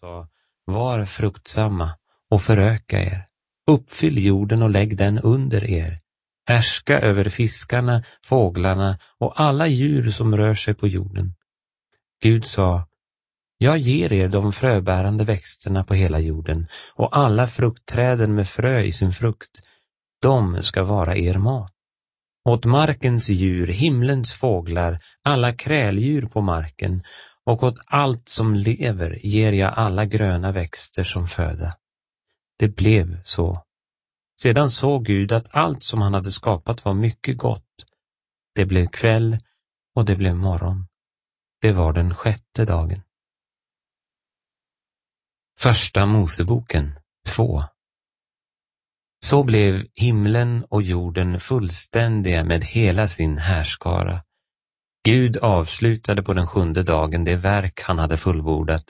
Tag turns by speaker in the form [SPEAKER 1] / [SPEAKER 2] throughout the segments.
[SPEAKER 1] sa, var fruktsamma och föröka er. Uppfyll jorden och lägg den under er. Härska över fiskarna, fåglarna och alla djur som rör sig på jorden. Gud sa, jag ger er de fröbärande växterna på hela jorden och alla fruktträden med frö i sin frukt. De ska vara er mat. Åt markens djur, himlens fåglar, alla kräldjur på marken och åt allt som lever ger jag alla gröna växter som föda. Det blev så. Sedan såg Gud att allt som han hade skapat var mycket gott. Det blev kväll och det blev morgon. Det var den sjätte dagen. Första Moseboken 2 Så blev himlen och jorden fullständiga med hela sin härskara. Gud avslutade på den sjunde dagen det verk han hade fullbordat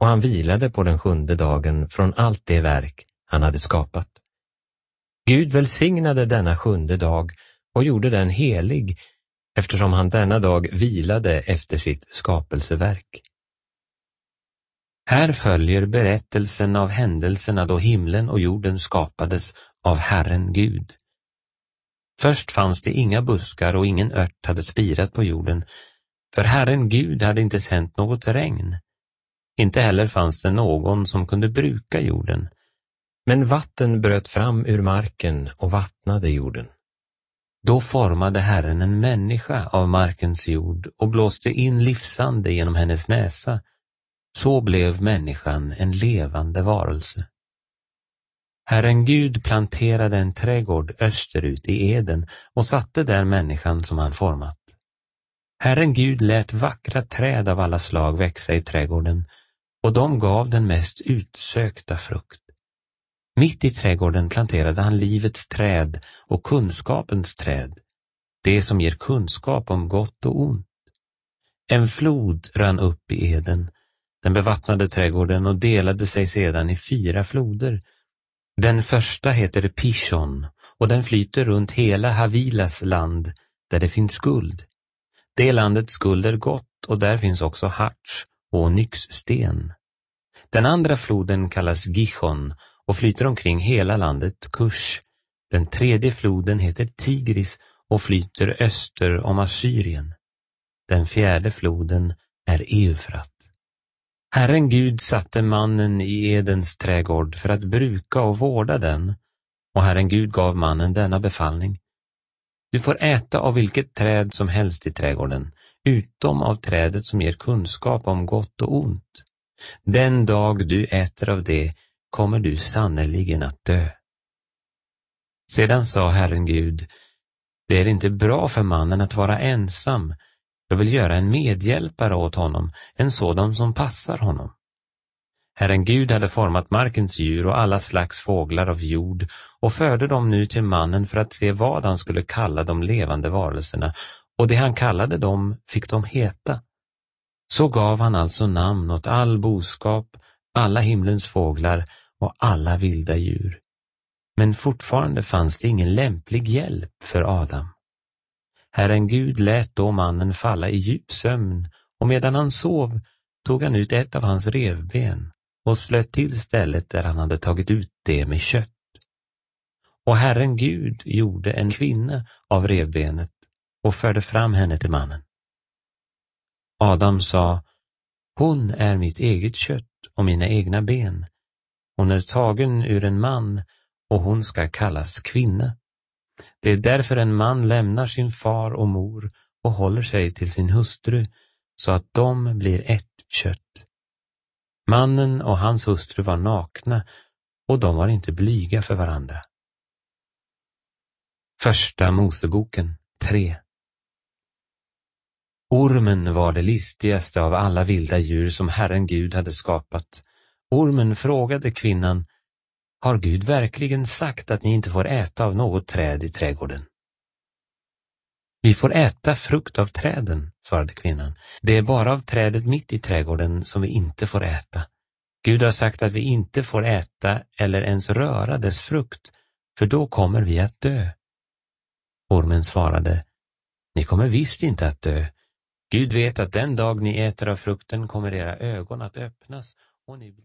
[SPEAKER 1] och han vilade på den sjunde dagen från allt det verk han hade skapat. Gud välsignade denna sjunde dag och gjorde den helig eftersom han denna dag vilade efter sitt skapelseverk. Här följer berättelsen av händelserna då himlen och jorden skapades av Herren Gud. Först fanns det inga buskar och ingen ört hade spirat på jorden, för Herren Gud hade inte sänt något regn. Inte heller fanns det någon som kunde bruka jorden. Men vatten bröt fram ur marken och vattnade jorden. Då formade Herren en människa av markens jord och blåste in livsande genom hennes näsa. Så blev människan en levande varelse. Herren Gud planterade en trädgård österut i Eden och satte där människan som han format. Herren Gud lät vackra träd av alla slag växa i trädgården och de gav den mest utsökta frukt. Mitt i trädgården planterade han livets träd och kunskapens träd, det som ger kunskap om gott och ont. En flod rann upp i Eden, den bevattnade trädgården och delade sig sedan i fyra floder. Den första heter Pishon och den flyter runt hela Havilas land där det finns guld. Det landets guld är gott och där finns också harts och nyxsten. Den andra floden kallas Gihon och flyter omkring hela landet Kush. Den tredje floden heter Tigris och flyter öster om Assyrien. Den fjärde floden är Eufrat. Herren Gud satte mannen i Edens trädgård för att bruka och vårda den, och Herren Gud gav mannen denna befallning. Du får äta av vilket träd som helst i trädgården, utom av trädet som ger kunskap om gott och ont. Den dag du äter av det kommer du sannerligen att dö. Sedan sa Herren Gud, det är inte bra för mannen att vara ensam, jag vill göra en medhjälpare åt honom, en sådan som passar honom. Herren Gud hade format markens djur och alla slags fåglar av jord och förde dem nu till mannen för att se vad han skulle kalla de levande varelserna, och det han kallade dem fick de heta. Så gav han alltså namn åt all boskap, alla himlens fåglar och alla vilda djur. Men fortfarande fanns det ingen lämplig hjälp för Adam. Herren Gud lät då mannen falla i djup sömn och medan han sov tog han ut ett av hans revben och slöt till stället där han hade tagit ut det med kött. Och Herren Gud gjorde en kvinna av revbenet och förde fram henne till mannen. Adam sa, hon är mitt eget kött och mina egna ben. Hon är tagen ur en man och hon ska kallas kvinna. Det är därför en man lämnar sin far och mor och håller sig till sin hustru så att de blir ett kött. Mannen och hans hustru var nakna och de var inte blyga för varandra. Första Moseboken 3 Ormen var det listigaste av alla vilda djur som Herren Gud hade skapat. Ormen frågade kvinnan, har Gud verkligen sagt att ni inte får äta av något träd i trädgården? Vi får äta frukt av träden, svarade kvinnan. Det är bara av trädet mitt i trädgården som vi inte får äta. Gud har sagt att vi inte får äta eller ens röra dess frukt, för då kommer vi att dö. Ormen svarade, ni kommer visst inte att dö. Gud vet att den dag ni äter av frukten kommer era ögon att öppnas och ni blir